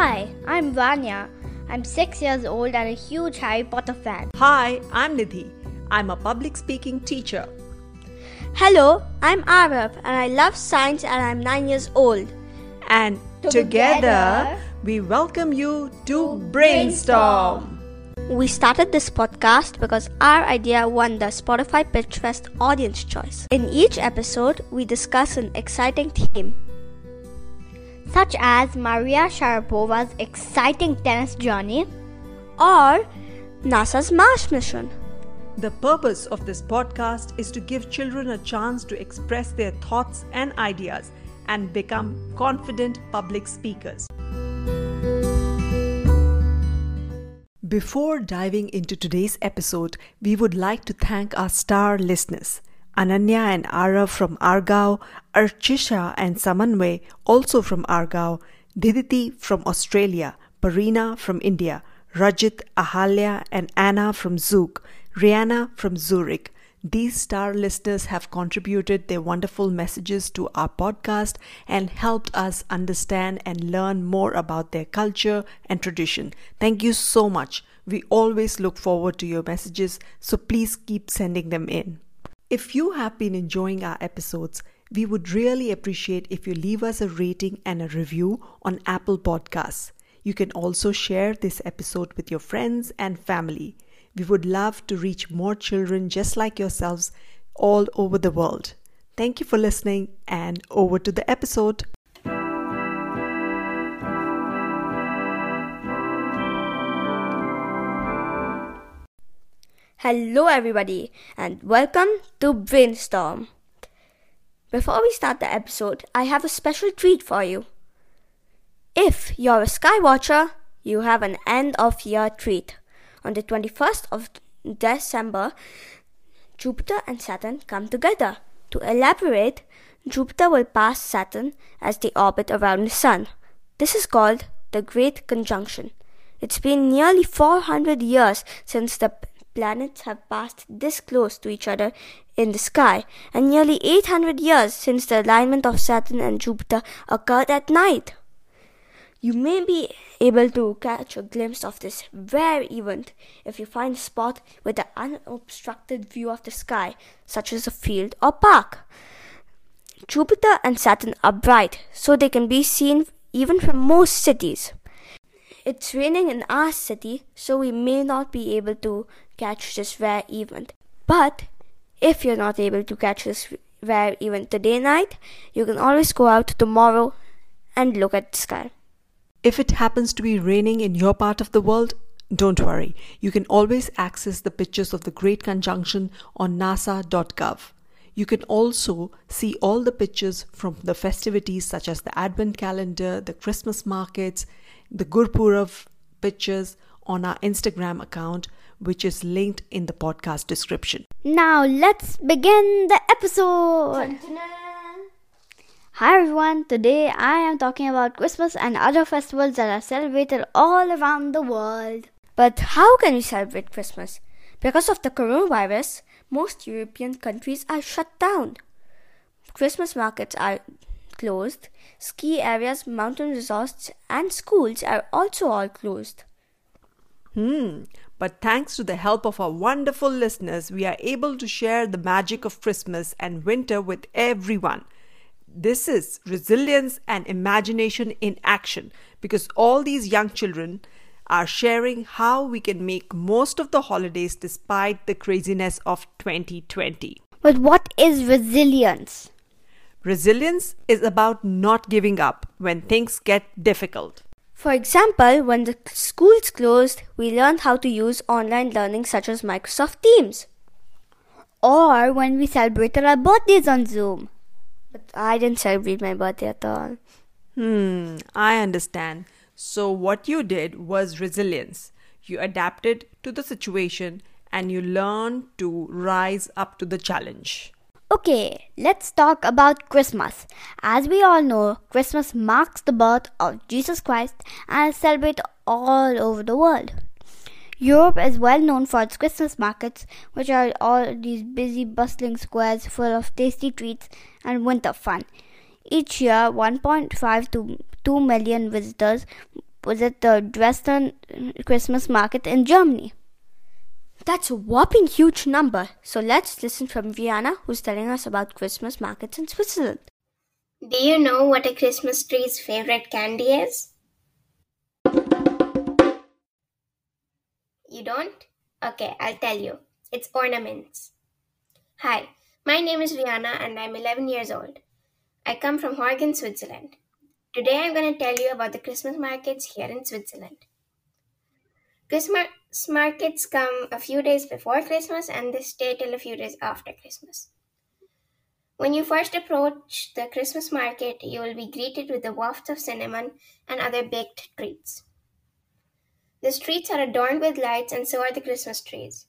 Hi, I'm Vanya. I'm six years old and a huge Harry Potter fan. Hi, I'm Nidhi. I'm a public speaking teacher. Hello, I'm Arav and I love science and I'm nine years old. And together, together we welcome you to Brainstorm. We started this podcast because our idea won the Spotify Pitch Fest Audience Choice. In each episode, we discuss an exciting theme, such as Maria Sharapova's exciting tennis journey or NASA's Mars mission. The purpose of this podcast is to give children a chance to express their thoughts and ideas and become confident public speakers. Before diving into today's episode, we would like to thank our star listeners. Ananya and Arav from Aargau, Archisha and Samanway, also from Aargau, Diditi from Australia, Parina from India, Rajat, Ahalya and Anna from Zug, Rihanna from Zurich, these star listeners have contributed their wonderful messages to our podcast and helped us understand and learn more about their culture and tradition. Thank you so much. We always look forward to your messages, so please keep sending them in. If you have been enjoying our episodes, we would really appreciate if you leave us a rating and a review on Apple Podcasts. You can also share this episode with your friends and family. We would love to reach more children just like yourselves all over the world. Thank you for listening, and over to the episode. Hello, everybody, and welcome to Brainstorm. Before we start the episode, I have a special treat for you. If you're a Skywatcher, you have an end of year treat. On the 21st of December, Jupiter and Saturn come together. To elaborate, Jupiter will pass Saturn as they orbit around the Sun. This is called the Great Conjunction. It's been nearly 400 years since the planets have passed this close to each other in the sky, and nearly 800 years since the alignment of Saturn and Jupiter occurred at night. You may be able to catch a glimpse of this rare event if you find a spot with an unobstructed view of the sky, such as a field or park. Jupiter and Saturn are bright, so they can be seen even from most cities. It's raining in our city, so we may not be able to catch this rare event. But if you're not able to catch this rare event today night, you can always go out tomorrow and look at the sky. If it happens to be raining in your part of the world, don't worry. You can always access the pictures of the Great Conjunction on nasa.gov. You can also see all the pictures from the festivities such as the Advent calendar, the Christmas markets, the Gurpurav pictures on our Instagram account, which is linked in the podcast description. Now let's begin the episode. Hi everyone, today I am talking about Christmas and other festivals that are celebrated all around the world. But how can we celebrate Christmas? Because of the coronavirus, most European countries are shut down. Christmas markets are closed, ski areas, mountain resorts, and schools are also all closed. Hmm, but thanks to the help of our wonderful listeners, we are able to share the magic of Christmas and winter with everyone. This is resilience and imagination in action because all these young children are sharing how we can make most of the holidays despite the craziness of 2020. But what is resilience? Resilience is about not giving up when things get difficult. For example, when the schools closed, we learned how to use online learning such as Microsoft Teams. Or when we celebrated our birthdays on Zoom. But I didn't celebrate my birthday at all. Hmm, I understand. So, what you did was resilience. You adapted to the situation and you learned to rise up to the challenge. Okay, let's talk about Christmas. As we all know, Christmas marks the birth of Jesus Christ and is celebrated all over the world. Europe is well known for its Christmas markets, which are all these busy, bustling squares full of tasty treats and winter fun. Each year, 1.5 to 2 million visitors visit the Dresden Christmas market in Germany. That's a whopping huge number. So let's listen from Vienna, who's telling us about Christmas markets in Switzerland. Do you know what a Christmas tree's favorite candy is? You don't? Okay, I'll tell you. It's ornaments. Hi, my name is Rihanna and I'm 11 years old. I come from Horgen, Switzerland. Today I'm going to tell you about the Christmas markets here in Switzerland. Christmas markets come a few days before Christmas and they stay till a few days after Christmas. When you first approach the Christmas market, you will be greeted with the waft of cinnamon and other baked treats. The streets are adorned with lights, and so are the Christmas trees.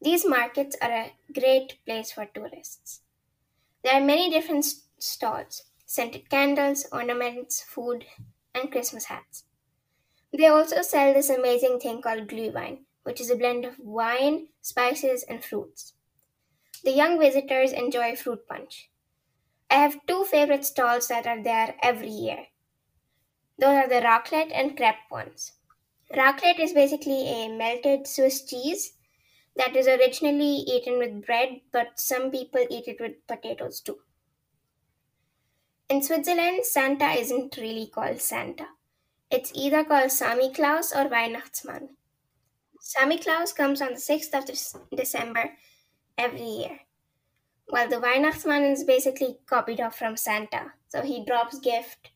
These markets are a great place for tourists. There are many different stalls scented candles, ornaments, food, and Christmas hats. They also sell this amazing thing called Glühwein, which is a blend of wine, spices, and fruits. The young visitors enjoy fruit punch. I have two favorite stalls that are there every year. Those are the raclette and crepe ones. Raclette is basically a melted Swiss cheese that is originally eaten with bread, but some people eat it with potatoes too. In Switzerland, Santa isn't really called Santa. It's either called Samichlaus or Weihnachtsmann. Samichlaus comes on the 6th of December every year, while the Weihnachtsmann is basically copied off from Santa. So he drops gift,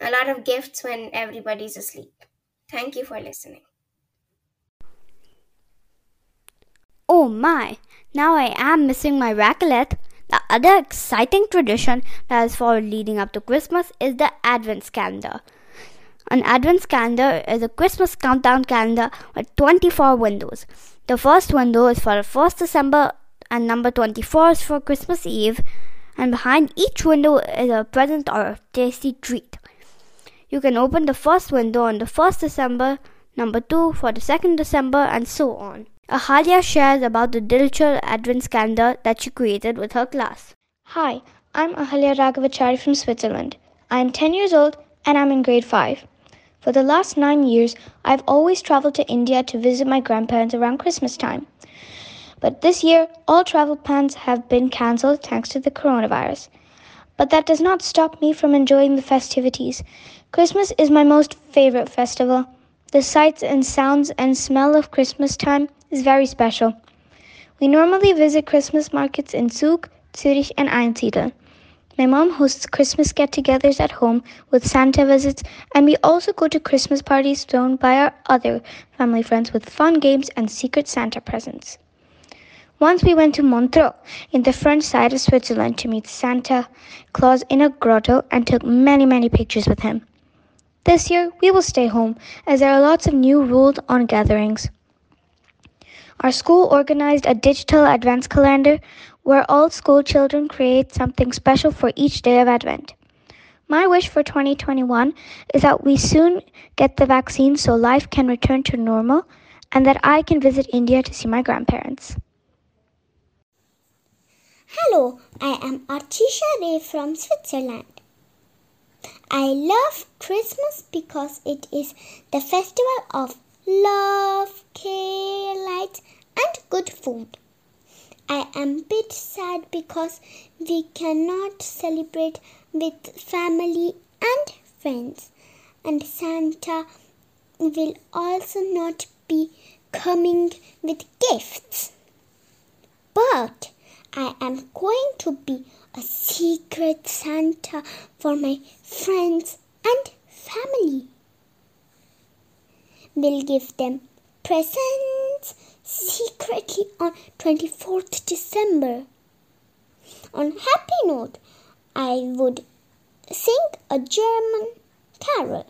a lot of gifts when everybody's asleep. Thank you for listening. Oh my, now I am missing my raclette. The other exciting tradition that is followed leading up to Christmas is the Advent calendar. An Advent calendar is a Christmas countdown calendar with 24 windows. The first window is for the 1st December and number 24 is for Christmas Eve, and behind each window is a present or a tasty treat. You can open the first window on the 1st December, number 2 for the 2nd December, and so on. Ahalia shares about the digital Advent calendar that she created with her class. Hi, I'm Ahalia Raghavachari from Switzerland. I'm 10 years old and I'm in grade 5. For the last nine years, I've always traveled to India to visit my grandparents around Christmas time. But this year, all travel plans have been cancelled thanks to the coronavirus. But that does not stop me from enjoying the festivities. Christmas is my most favorite festival. The sights and sounds and smell of Christmas time is very special. We normally visit Christmas markets in Zug, Zurich, and Einsiedeln. My mom hosts Christmas get togethers at home with Santa visits, and we also go to Christmas parties thrown by our other family friends with fun games and secret Santa presents. Once we went to Montreux in the French side of Switzerland to meet Santa Claus in a grotto and took many, many pictures with him. This year we will stay home as there are lots of new rules on gatherings. Our school organized a digital Advent calendar where all school children create something special for each day of Advent. My wish for 2021 is that we soon get the vaccine so life can return to normal and that I can visit India to see my grandparents. Hello, I am Archisha Ray from Switzerland. I love Christmas because it is the festival of love, care, lights, and good food. I am a bit sad because we cannot celebrate with family and friends, and Santa will also not be coming with gifts. But I am going to be a secret Santa for my friends and family will give them presents secretly on 24th December. On happy note, I would sing a German carol.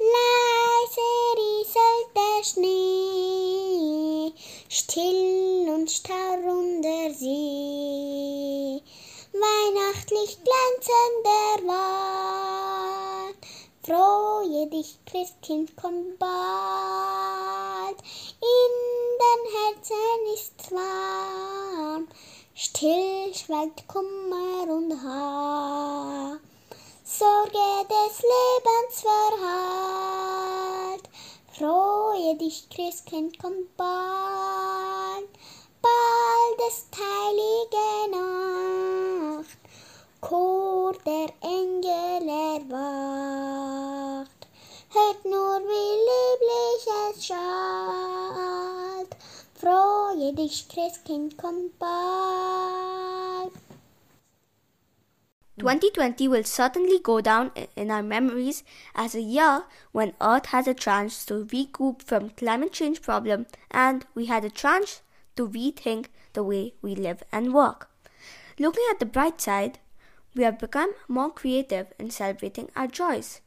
Leise rieselt der Schnee, still und starr der See, weihnachtlich glänzend der Wald. Freue dich, Christkind, komm bald. In den Herzen ist's warm. Still schweigt Kummer und Haar. Sorge des Lebens verhallt. Freue dich, Christkind kommt bald, bald ist heilige Nacht, Der Engel erwacht, hört nur wie lieblich es schallt, freue dich, Christkind bald. 2020 will certainly go down in our memories as a year when Earth had a chance to recoup from climate change problem and we had a chance to rethink the way we live and work. Looking at the bright side, we have become more creative in celebrating our joys.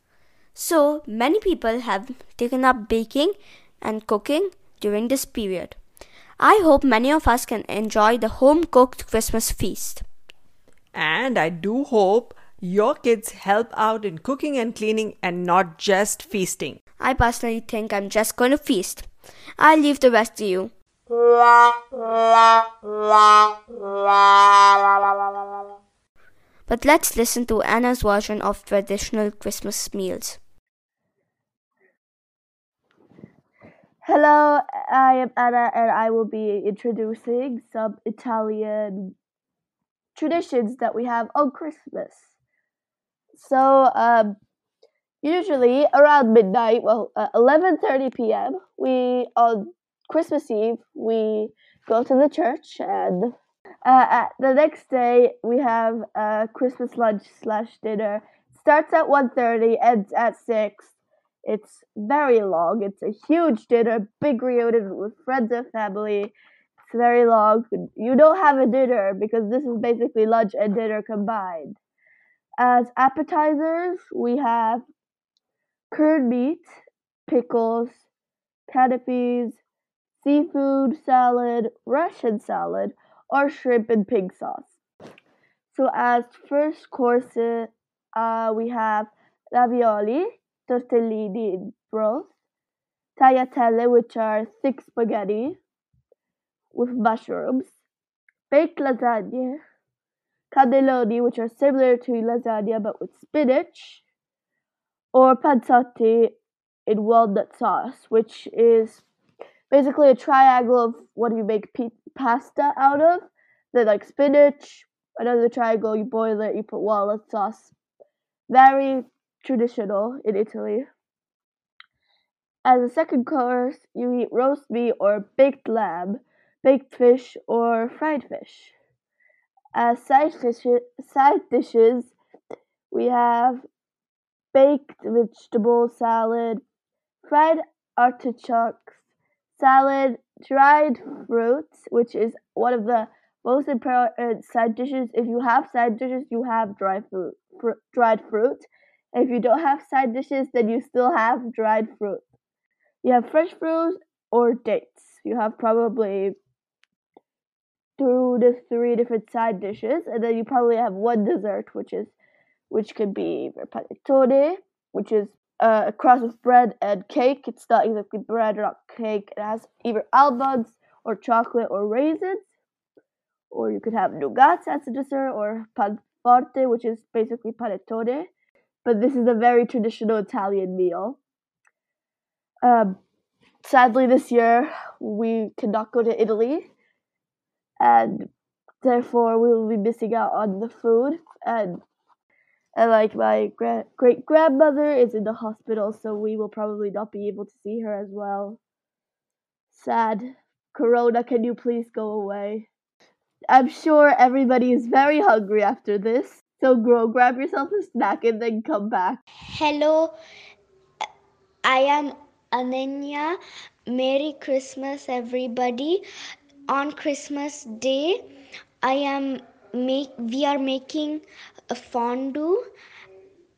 So many people have taken up baking and cooking during this period. I hope many of us can enjoy the home cooked Christmas feast. And I do hope your kids help out in cooking and cleaning and not just feasting. I personally think I'm just going to feast. I'll leave the rest to you. But let's listen to Anna's version of traditional Christmas meals. Hello, I am Anna and I will be introducing some Italian traditions that we have on Christmas. So, um, usually around midnight, well, uh, 11:30 p.m., we on Christmas Eve we go to the church, and uh, the next day we have a Christmas lunch slash dinner. Starts at 1:30, ends at six. It's very long. It's a huge dinner, big reunion with friends and family. It's very long. You don't have a dinner because this is basically lunch and dinner combined. As appetizers, we have curd meat, pickles, canapes, seafood salad, Russian salad, or shrimp and pig sauce. So as first course, uh, we have ravioli, tortellini in broth, tagliatelle, which are thick spaghetti with mushrooms, baked lasagna, cannelloni, which are similar to lasagna but with spinach, or panzotti in walnut sauce, which is basically a triangle of what you make p- pasta out of. Then like spinach, another triangle, you boil it, you put walnut sauce. Very traditional in Italy. As a second course, you eat roast meat or baked lamb, baked fish, or fried fish. As side, fish, side dishes, we have baked vegetable salad, fried artichokes, salad, dried fruits, which is one of the most important uh, side dishes. If you have side dishes, you have dry fruit, fr- dried fruit. If you don't have side dishes, then you still have dried fruit. You have fresh fruits or dates. You have probably two to three different side dishes, and then you probably have one dessert, which is which could be panettone, which is uh, a cross of bread and cake. It's not exactly bread or not cake. It has either almonds or chocolate or raisins, or you could have nougat as a dessert, or pan forte, which is basically panettone. But this is a very traditional Italian meal. Um, sadly, this year we cannot go to Italy, and therefore we will be missing out on the food. And, and like my gra- great grandmother is in the hospital, so we will probably not be able to see her as well. Sad. Corona, can you please go away? I'm sure everybody is very hungry after this. So go grab yourself a snack and then come back. Hello, I am Ananya. Merry Christmas, everybody. On Christmas Day, I am make we are making a fondue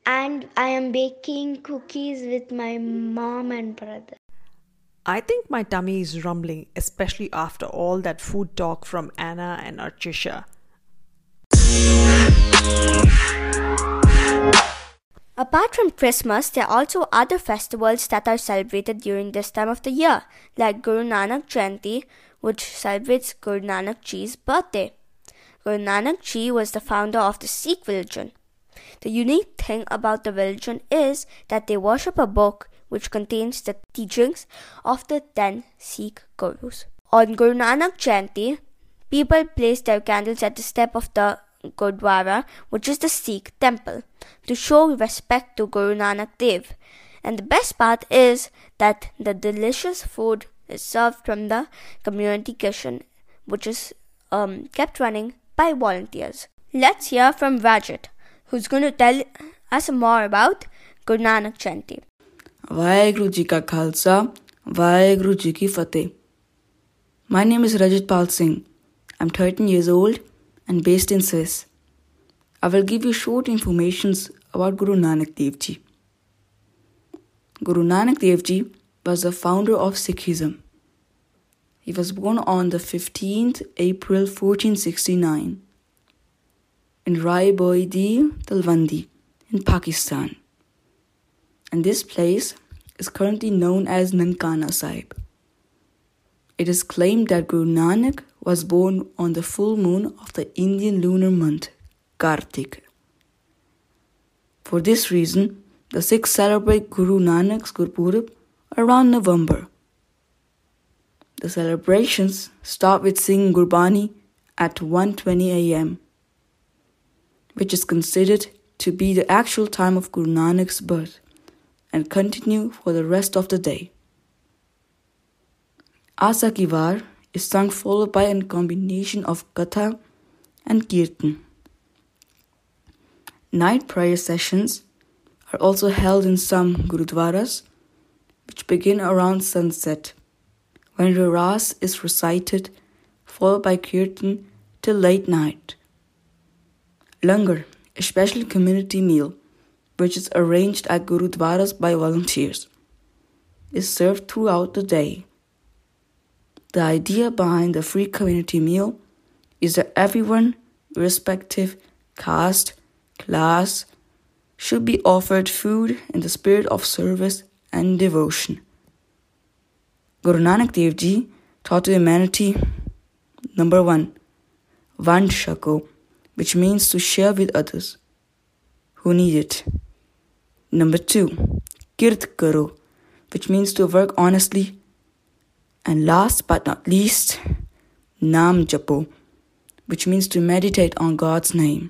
and I am baking cookies with my mom and brother. I think my tummy is rumbling, especially after all that food talk from Anna and Archisha. Apart from Christmas, there are also other festivals that are celebrated during this time of the year, like Guru Nanak Jayanti, which celebrates Guru Nanak Ji's birthday. Guru Nanak Ji was the founder of the Sikh religion. The unique thing about the religion is that they worship a book which contains the teachings of the ten Sikh gurus. On Guru Nanak Jayanti, people place their candles at the step of the Gurdwara, which is the Sikh temple, to show respect to Guru Nanak Dev. And the best part is that the delicious food is served from the community kitchen, which is um, kept running by volunteers. Let's hear from Rajat, who's going to tell us more about Guru Nanak Jayanti. Vaheguru Ji Ka Khalsa, Vaheguru Ji Ki Fateh. My name is Rajat Pal Singh. I'm 13 years old and based in Sis. I will give you short informations about Guru Nanak Dev Ji. Guru Nanak Dev Ji was the founder of Sikhism. He was born on the 15th April 1469 in Rai Boidi, Talwandi in Pakistan and this place is currently known as Nankana Sahib. It is claimed that Guru Nanak was born on the full moon of the Indian lunar month, Kartik. For this reason, the Sikhs celebrate Guru Nanak's Gurpurab around November. The celebrations start with singing Gurbani at 1:20 a.m., which is considered to be the actual time of Guru Nanak's birth and continue for the rest of the day. Asa Ki War is sung followed by a combination of Katha and Kirtan. Night prayer sessions are also held in some Gurudwaras, which begin around sunset, when the Ras is recited, followed by Kirtan till late night. Langar, a special community meal, which is arranged at Gurudwaras by volunteers, is served throughout the day. The idea behind the free community meal is that everyone, irrespective caste, class, should be offered food in the spirit of service and devotion. Guru Nanak Dev Ji taught to humanity number one, Vand Chhako, which means to share with others who need it. Number two, Kirt Karo, which means to work honestly. And last but not least, Nam Japo, which means to meditate on God's name.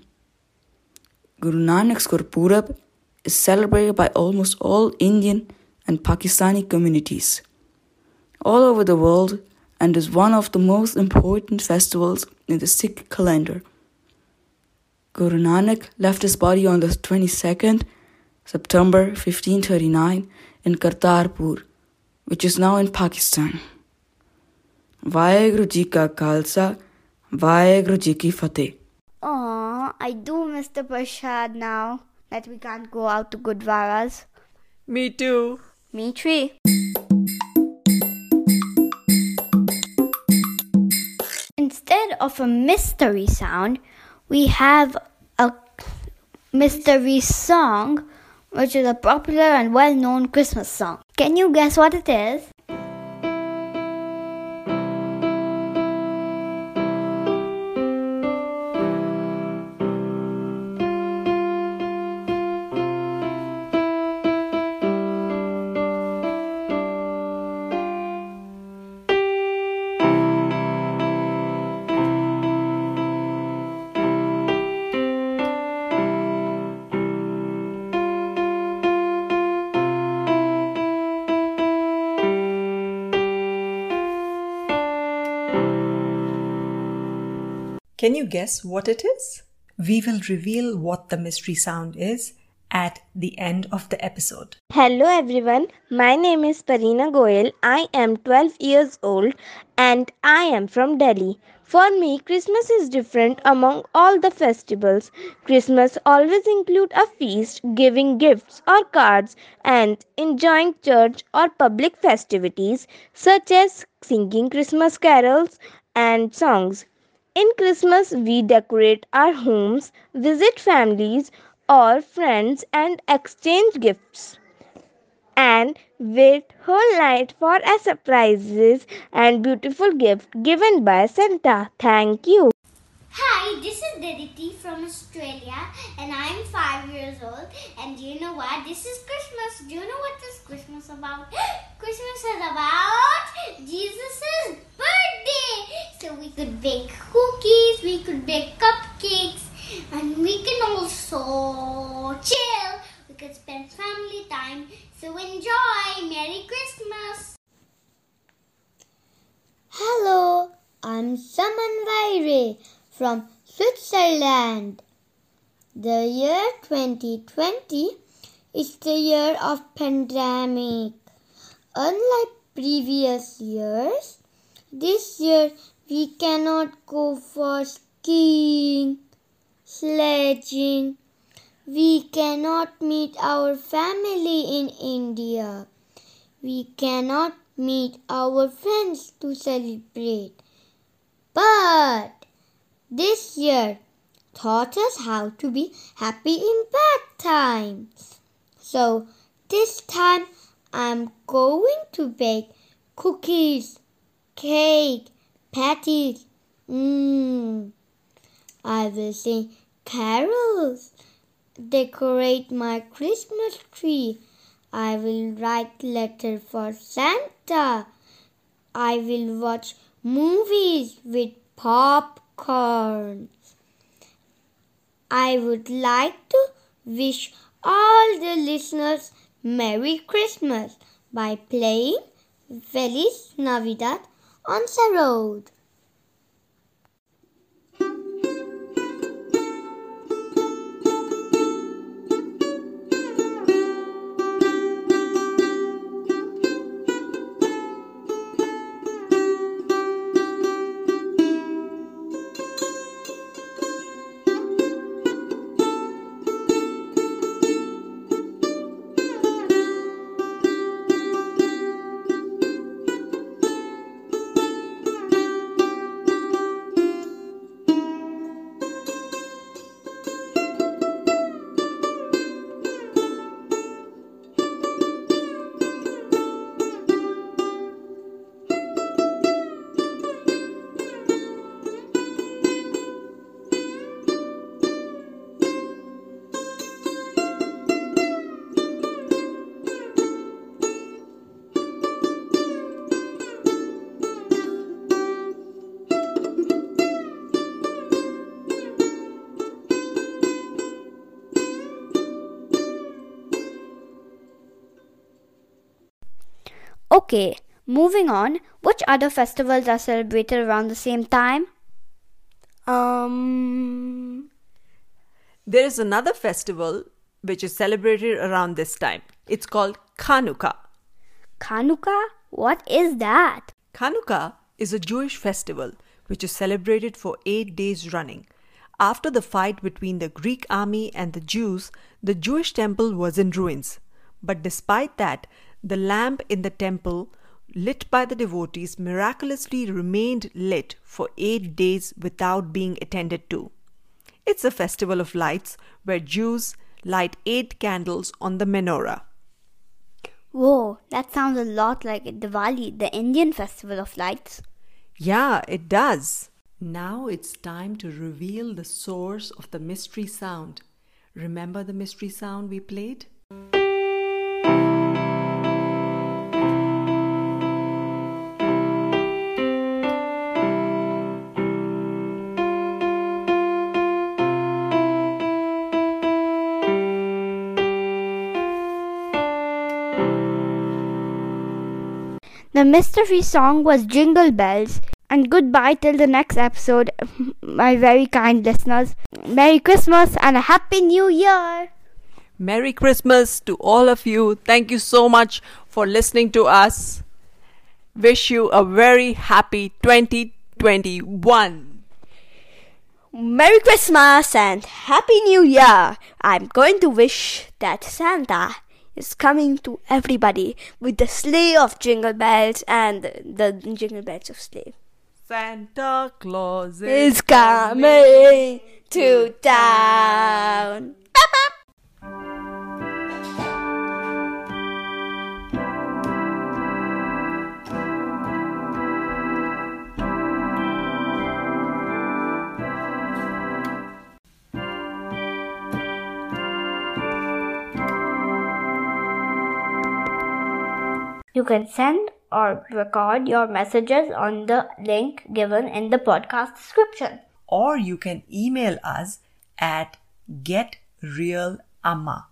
Guru Nanak's Gurpurab is celebrated by almost all Indian and Pakistani communities all over the world and is one of the most important festivals in the Sikh calendar. Guru Nanak left his body on the 22nd September 1539 in Kartarpur, which is now in Pakistan. Vaheguru Ji ka Khalsa, Vaheguru Ji ki Fateh. Aw, I do miss the prashad now that we can't go out to Gurdwaras. Me too. Me too. Of a mystery sound, we have a mystery song, which is a popular and well known Christmas song. Can you guess what it is? Can you guess what it is? We will reveal what the mystery sound is at the end of the episode. Hello everyone, my name is Parina Goyal. I am 12 years old and I am from Delhi. For me, Christmas is different among all the festivals. Christmas always include a feast, giving gifts or cards and enjoying church or public festivities such as singing Christmas carols and songs. In Christmas, we decorate our homes, visit families or friends, and exchange gifts. And wait whole night for a surprises and beautiful gift given by Santa. Thank you. Hi, this is Diditi from Australia and I'm five years old. And do you know what? This is Christmas. Do you know what this Christmas about? Christmas is about Jesus' birthday. So we could bake cookies, we could bake cupcakes, and we can also chill. We could spend family time. So enjoy. Merry Christmas. Hello, I'm Saman from Switzerland. The year 2020 is the year of pandemic. Unlike previous years, this year we cannot go for skiing, sledging. We cannot meet our family in India. We cannot meet our friends to celebrate. But this year taught us how to be happy in bad times. So this time I'm going to bake cookies, cake, patties. Mmm. I will sing carols, decorate my Christmas tree. I will write letter for Santa. I will watch movies with popcorn. I would like to wish all the listeners Merry Christmas by playing Feliz Navidad on the road. Okay, moving on. Which other festivals are celebrated around the same time? Um. There is another festival which is celebrated around this time. It's called Chanukah. Chanukah? What is that? Chanukah is a Jewish festival which is celebrated for eight days running. After the fight between the Greek army and the Jews, the Jewish temple was in ruins. But despite that, the lamp in the temple, lit by the devotees, miraculously remained lit for eight days without being attended to. It's a festival of lights where Jews light eight candles on the menorah. Whoa, that sounds a lot like Diwali, the Indian festival of lights. Yeah, it does. Now it's time to reveal the source of the mystery sound. Remember the mystery sound we played? Mystery song was Jingle Bells. And goodbye till the next episode, my very kind listeners. Merry Christmas and a Happy New Year! Merry Christmas to all of you. Thank you so much for listening to us. Wish you a very happy 2021. Merry Christmas and Happy New Year! I'm going to wish that Santa is coming to everybody with the sleigh of jingle bells and the jingle bells of sleigh. Santa Claus is, is coming to town. You can send or record your messages on the link given in the podcast description. Or you can email us at getrealamma.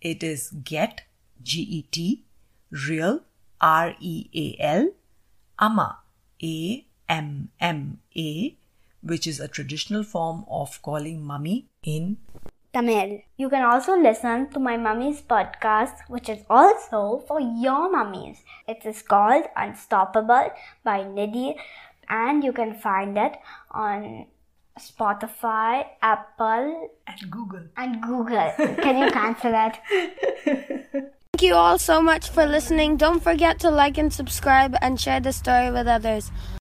It is get, G E T, real, R E A L, amma, A M M A, which is a traditional form of calling mummy in Tamil. You can also listen to my mummy's podcast, which is also for your mummies. It is called Unstoppable by Nidhi, and you can find it on Spotify, Apple, and Google. and Google. Can you cancel it? Thank you all so much for listening. Don't forget to like and subscribe and share the story with others.